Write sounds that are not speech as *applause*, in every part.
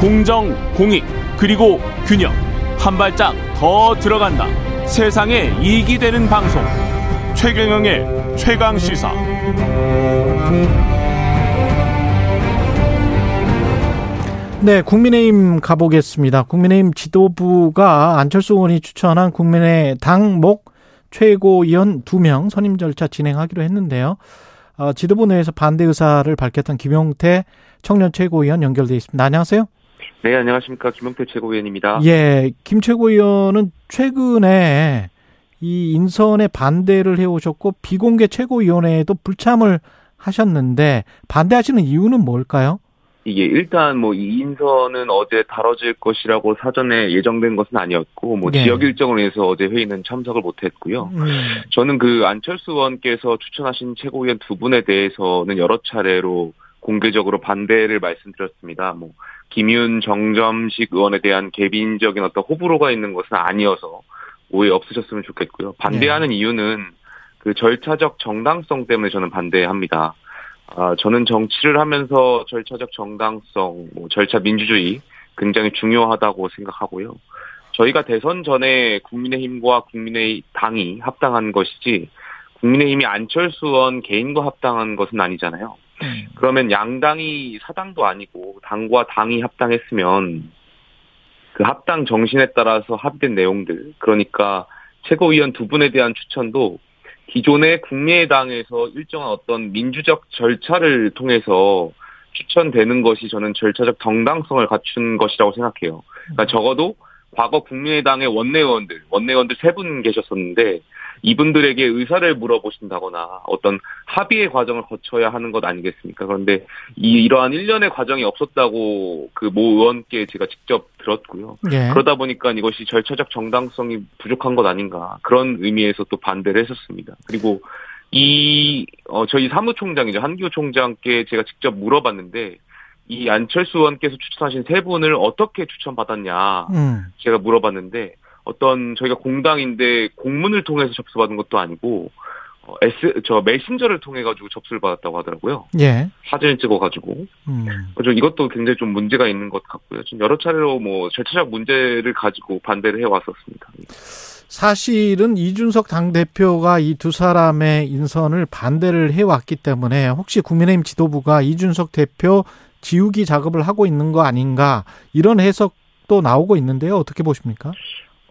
공정, 공익, 그리고 균형. 한 발짝 더 들어간다. 세상에 이익이 되는 방송. 최경영의 최강 시사. 네, 국민의힘 가보겠습니다. 국민의힘 지도부가 안철수 의원이 추천한 국민의 당 목 최고위원 두 명 선임 절차 진행하기로 했는데요. 어, 지도부 내에서 반대 의사를 밝혔던 김용태 청년 최고위원 연결돼 있습니다. 안녕하세요. 네, 안녕하십니까. 김용태 최고위원입니다. 예, 김 최고위원은 최근에 이 인선에 반대를 해오셨고 비공개 최고위원회에도 불참을 하셨는데 반대하시는 이유는 뭘까요? 이게 일단 뭐 이 인선은 어제 다뤄질 것이라고 사전에 예정된 것은 아니었고 뭐 네. 지역 일정을 위해서 어제 회의는 참석을 못했고요. 음, 저는 그 안철수 의원께서 추천하신 최고위원 두 분에 대해서는 여러 차례로 공개적으로 반대를 말씀드렸습니다. 뭐 김윤 정점식 의원에 대한 개인적인 어떤 호불호가 있는 것은 아니어서 오해 없으셨으면 좋겠고요. 반대하는 이유는 그 절차적 정당성 때문에 저는 반대합니다. 아, 저는 정치를 하면서 절차적 정당성, 뭐 절차 민주주의 굉장히 중요하다고 생각하고요. 저희가 대선 전에 국민의힘과 국민의 당이 합당한 것이지 국민의힘이 안철수 의원 개인과 합당한 것은 아니잖아요. 음. 그러면 양당이 사당도 아니고 당과 당이 합당했으면 그 합당 정신에 따라서 합의된 내용들 그러니까 최고위원 두 분에 대한 추천도 기존의 국민의당에서 일정한 어떤 민주적 절차를 통해서 추천되는 것이 저는 절차적 정당성을 갖춘 것이라고 생각해요. 그러니까 적어도 과거 국민의당의 원내의원들, 원내의원들 세 분 계셨었는데 이분들에게 의사를 물어보신다거나 어떤 합의의 과정을 거쳐야 하는 것 아니겠습니까? 그런데 이 이러한 일련의 과정이 없었다고 그 모 의원께 제가 직접 들었고요. 예. 그러다 보니까 이것이 절차적 정당성이 부족한 것 아닌가 그런 의미에서 또 반대를 했었습니다. 그리고 이 어, 저희 사무총장이죠 한기호 총장께 제가 직접 물어봤는데 이 안철수 의원께서 추천하신 세 분을 어떻게 추천받았냐 음, 제가 물어봤는데 어떤 저희가 공당인데 공문을 통해서 접수받은 것도 아니고 어, S 저 메신저를 통해 가지고 접수를 받았다고 하더라고요. 예. 사진을 찍어 가지고 음. 그래서 이것도 굉장히 좀 문제가 있는 것 같고요. 좀 여러 차례로 뭐 절차적 문제를 가지고 반대를 해 왔었습니다. 사실은 이준석 당 대표가 이 두 사람의 인선을 반대를 해 왔기 때문에 혹시 국민의힘 지도부가 이준석 대표 지우기 작업을 하고 있는 거 아닌가 이런 해석도 나오고 있는데요. 어떻게 보십니까?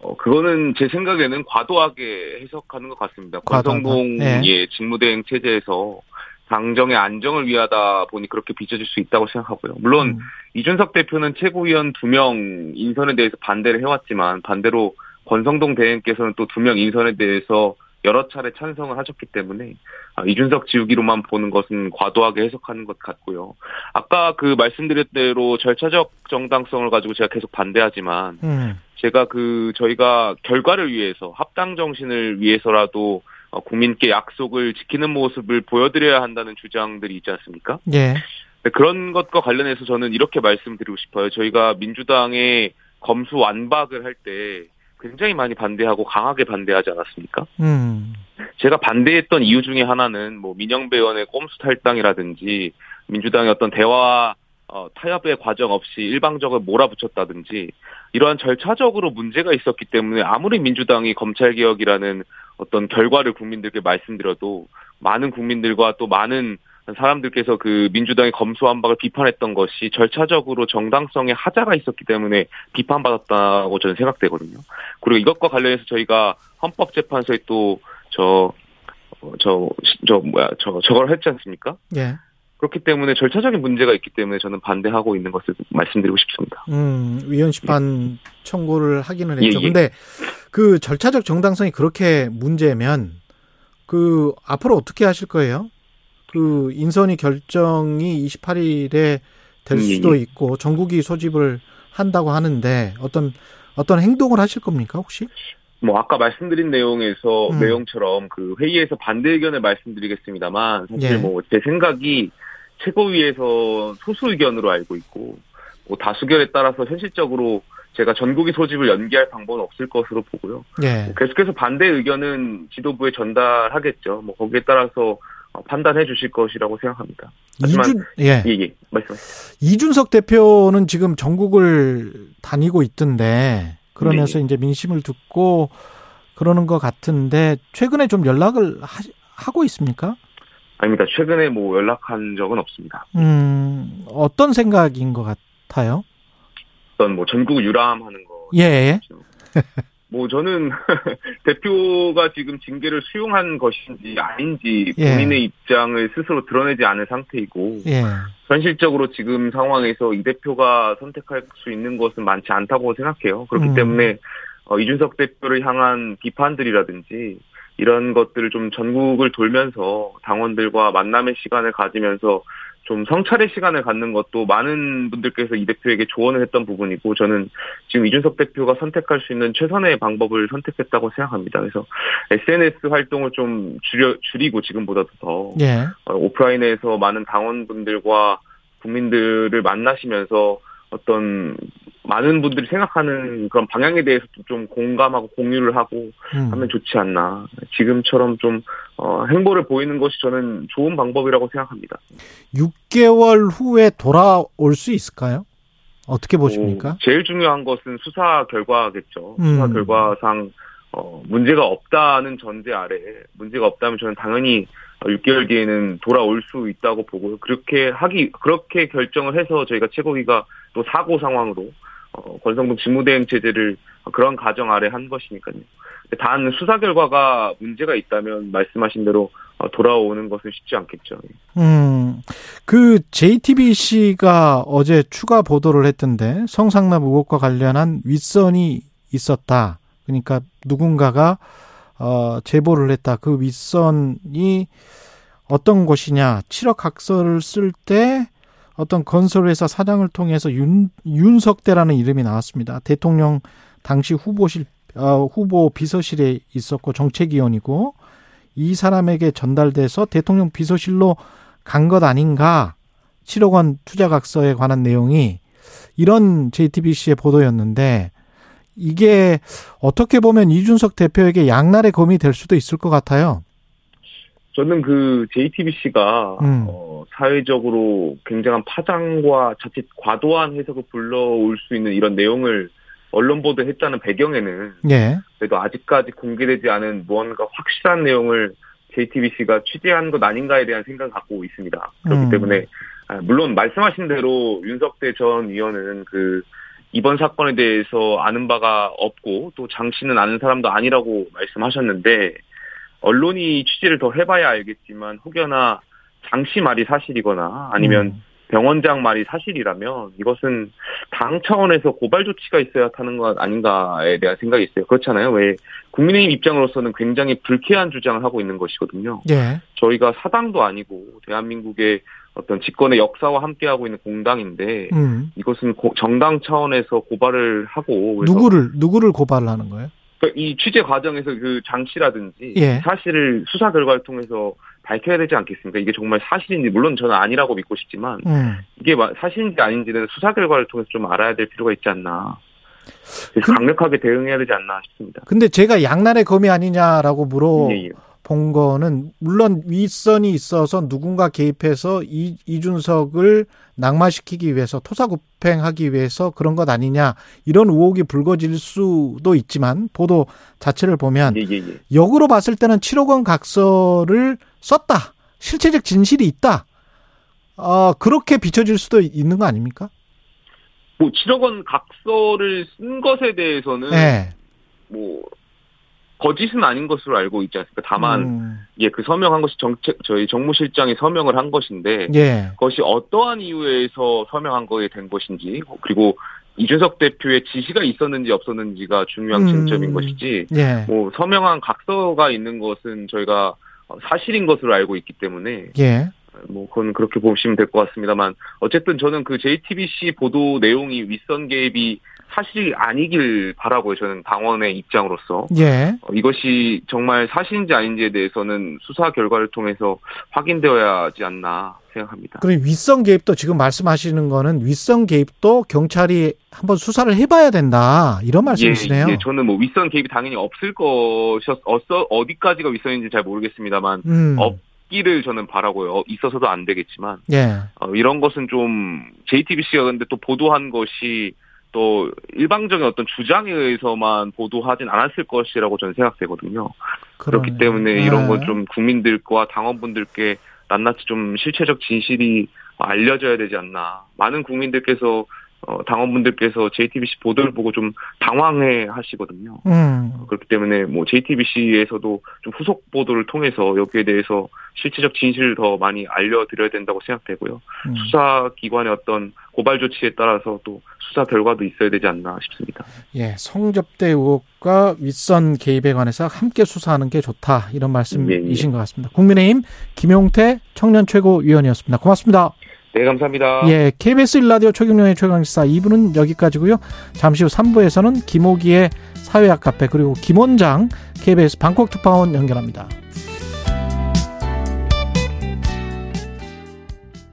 어, 그거는 제 생각에는 과도하게 해석하는 것 같습니다. 권성동의 네. 직무대행 체제에서 당정의 안정을 위하다 보니 그렇게 빚어질 수 있다고 생각하고요. 물론 음, 이준석 대표는 최고위원 두 명 인선에 대해서 반대를 해왔지만 반대로 권성동 대행께서는 또 두 명 인선에 대해서 여러 차례 찬성을 하셨기 때문에 아, 이준석 지우기로만 보는 것은 과도하게 해석하는 것 같고요. 아까 그 말씀드렸 대로 절차적 정당성을 가지고 제가 계속 반대하지만 음, 제가 그 저희가 결과를 위해서 합당 정신을 위해서라도 어, 국민께 약속을 지키는 모습을 보여드려야 한다는 주장들이 있지 않습니까? 예. 네, 그런 것과 관련해서 저는 이렇게 말씀드리고 싶어요. 저희가 민주당의 검수 완박을 할 때 굉장히 많이 반대하고 강하게 반대하지 않았습니까? 음, 제가 반대했던 이유 중에 하나는 뭐 민영배 의원의 꼼수 탈당이라든지 민주당의 어떤 대화 어, 타협의 과정 없이 일방적으로 몰아붙였다든지 이러한 절차적으로 문제가 있었기 때문에 아무리 민주당이 검찰개혁이라는 어떤 결과를 국민들께 말씀드려도 많은 국민들과 또 많은 사람들께서 그 민주당의 검수완박을 비판했던 것이 절차적으로 정당성에 하자가 있었기 때문에 비판받았다고 저는 생각되거든요. 그리고 이것과 관련해서 저희가 헌법재판소에 또 저, 어, 저, 시- 저, 뭐야, 저, 저걸 했지 않습니까? 예. 그렇기 때문에 절차적인 문제가 있기 때문에 저는 반대하고 있는 것을 말씀드리고 싶습니다. 음, 위헌 심판 청구를 하기는 했죠. 예, 예. 근데 그 절차적 정당성이 그렇게 문제면 그 앞으로 어떻게 하실 거예요? 그 인선이 결정이 28일에 될 음, 예, 수도 예. 있고 전국이 소집을 한다고 하는데 어떤 어떤 행동을 하실 겁니까 혹시? 뭐 아까 말씀드린 내용에서 음. 내용처럼 그 회의에서 반대 의견을 말씀드리겠습니다만 사실 예. 뭐제 생각이 최고위에서 소수 의견으로 알고 있고 뭐 다수결에 따라서 현실적으로 제가 전국이 소집을 연기할 방법은 없을 것으로 보고요. 예. 뭐 계속해서 반대 의견은 지도부에 전달하겠죠. 뭐 거기에 따라서 어, 판단해 주실 것이라고 생각합니다. 하지만 이준 예. 예, 예. 말씀하세요. 이준석 대표는 지금 전국을 다니고 있던데 그러면서 네. 이제 민심을 듣고 그러는 것 같은데 최근에 좀 연락을 하, 고 있습니까? 아닙니다. 최근에 뭐 연락한 적은 없습니다. 음, 어떤 생각인 것 같아요? 어떤 뭐 전국 유람하는 거. 예. *laughs* 뭐 저는 *laughs* 대표가 지금 징계를 수용한 것인지 아닌지 예. 본인의 입장을 스스로 드러내지 않은 상태이고 예. 현실적으로 지금 상황에서 이 대표가 선택할 수 있는 것은 많지 않다고 생각해요. 그렇기 음. 때문에 어, 이준석 대표를 향한 비판들이라든지 이런 것들을 좀 전국을 돌면서 당원들과 만남의 시간을 가지면서 좀 성찰의 시간을 갖는 것도 많은 분들께서 이 대표에게 조언을 했던 부분이고 저는 지금 이준석 대표가 선택할 수 있는 최선의 방법을 선택했다고 생각합니다. 그래서 SNS 활동을 좀 줄여, 줄이고 지금보다도 더 예. 어, 오프라인에서 많은 당원분들과 국민들을 만나시면서 어떤 많은 분들이 생각하는 그런 방향에 대해서 좀 공감하고 공유를 하고 음. 하면 좋지 않나. 지금처럼 좀 어, 행보를 보이는 것이 저는 좋은 방법이라고 생각합니다. 6개월 후에 돌아올 수 있을까요? 어떻게 보십니까? 뭐 제일 중요한 것은 수사 결과겠죠. 음. 수사 결과상 어, 문제가 없다는 전제 아래 문제가 없다면 저는 당연히 6개월 뒤에는 돌아올 수 있다고 보고요. 그렇게 하기 그렇게 결정을 해서 저희가 최고위가 또 사고 상황으로 어, 권성동 직무대행 체제를 그런 가정 아래 한 것이니까요. 단 수사 결과가 문제가 있다면 말씀하신 대로 어, 돌아오는 것은 쉽지 않겠죠. 음, 그 JTBC가 어제 추가 보도를 했던데 성상납 의혹과 관련한 윗선이 있었다. 그러니까 누군가가 어, 제보를 했다. 그 윗선이 어떤 곳이냐? 7억 각서를 쓸때 어떤 건설회사 사장을 통해서 윤, 윤석대라는 이름이 나왔습니다. 대통령 당시 후보실, 어, 후보 비서실에 있었고 정책위원이고 이 사람에게 전달돼서 대통령 비서실로 간 것 아닌가? 7억 원 투자 각서에 관한 내용이 이런 JTBC의 보도였는데 이게 어떻게 보면 이준석 대표에게 양날의 검이 될 수도 있을 것 같아요. 저는 그 JTBC가 음. 어, 사회적으로 굉장한 파장과 자칫 과도한 해석을 불러올 수 있는 이런 내용을 언론 보도했다는 배경에는 예. 그래도 아직까지 공개되지 않은 무언가 확실한 내용을 JTBC가 취재한 것 아닌가에 대한 생각을 갖고 있습니다. 그렇기 음. 때문에 아, 물론 말씀하신 대로 윤석대 전 의원은 그 이번 사건에 대해서 아는 바가 없고 또 장 씨는 아는 사람도 아니라고 말씀하셨는데 언론이 취재를 더 해봐야 알겠지만 혹여나 장 씨 말이 사실이거나 아니면 음. 병원장 말이 사실이라면 이것은 당 차원에서 고발 조치가 있어야 하는 것 아닌가에 대한 생각이 있어요. 그렇잖아요. 왜 국민의힘 입장으로서는 굉장히 불쾌한 주장을 하고 있는 것이거든요. 예. 저희가 사당도 아니고 대한민국의 어떤 집권의 역사와 함께하고 있는 공당인데 음. 이것은 고- 정당 차원에서 고발을 하고 누구를 누구를 고발하는 거예요? 그러니까 이 취재 과정에서 그 장 씨라든지 예. 사실을 수사 결과를 통해서 밝혀야 되지 않겠습니까? 이게 정말 사실인지 물론 저는 아니라고 믿고 싶지만 음. 이게 마- 사실인지 아닌지는 수사 결과를 통해서 좀 알아야 될 필요가 있지 않나. 그래서 그- 강력하게 대응해야 되지 않나 싶습니다. 근데 제가 양날의 검이 아니냐라고 물어본 예, 예. 거는 물론 윗선이 있어서 누군가 개입해서 이, 이준석을 낙마시키기 위해서 토사구팽하기 위해서 그런 것 아니냐 이런 의혹이 불거질 수도 있지만 보도 자체를 보면 예, 예, 예. 역으로 봤을 때는 7억 원 각서를 썼다. 실체적 진실이 있다. 어, 그렇게 비춰질 수도 있는 거 아닙니까? 뭐 7억 원 각서를 쓴 것에 대해서는 네. 뭐 거짓은 아닌 것으로 알고 있지 않습니까? 다만 음, 예, 그 서명한 것이 정책 저희 정무실장이 서명을 한 것인데 예. 그것이 어떠한 이유에서 서명한 거에 된 것인지 그리고 이준석 대표의 지시가 있었는지 없었는지가 중요한 음. 쟁점인 것이지 예. 뭐 서명한 각서가 있는 것은 저희가 어, 사실인 것으로 알고 있기 때문에 예. 뭐 그건 그렇게 보시면 될 것 같습니다만 어쨌든 저는 그 JTBC 보도 내용이 윗선 개입이 사실이 아니길 바라고요. 저는 당원의 입장으로서 예. 어, 이것이 정말 사실인지 아닌지에 대해서는 수사 결과를 통해서 확인되어야 하지 않나 생각합니다. 그럼 윗선 개입도 지금 말씀하시는 거는 윗선 개입도 경찰이 한번 수사를 해봐야 된다 이런 말씀이시네요. 예, 예, 저는 뭐 윗선 개입이 당연히 없을 것이었, 어디까지가 윗선인지 잘 모르겠습니다만, 음. 없- 없기를 저는 바라고요. 있어서도 안 되겠지만 예. 어, 이런 것은 좀 JTBC가 근데 또 보도한 것이 또 일방적인 어떤 주장에 의해서만 보도하진 않았을 것이라고 저는 생각되거든요. 그렇기 때문에 네. 이런 건 좀 국민들과 당원분들께 낱낱이 좀 실체적 진실이 알려져야 되지 않나. 많은 국민들께서 어, 당원분들께서 JTBC 보도를 보고 좀 당황해 하시거든요. 음. 그렇기 때문에 뭐 JTBC에서도 좀 후속 보도를 통해서 여기에 대해서 실체적 진실을 더 많이 알려드려야 된다고 생각되고요. 음. 수사기관의 어떤 고발 조치에 따라서 또 수사 결과도 있어야 되지 않나 싶습니다. 예, 성접대 의혹과 윗선 개입에 관해서 함께 수사하는 게 좋다. 이런 말씀이신 예, 예. 것 같습니다. 국민의힘 김용태 청년 최고위원이었습니다. 고맙습니다. 네, 감사합니다. 예, KBS 1라디오 최경영의 최강시사 2부는 여기까지고요. 잠시 후 3부에서는 김호기의 사회학 카페 그리고 김원장 KBS 방콕 특파원 연결합니다.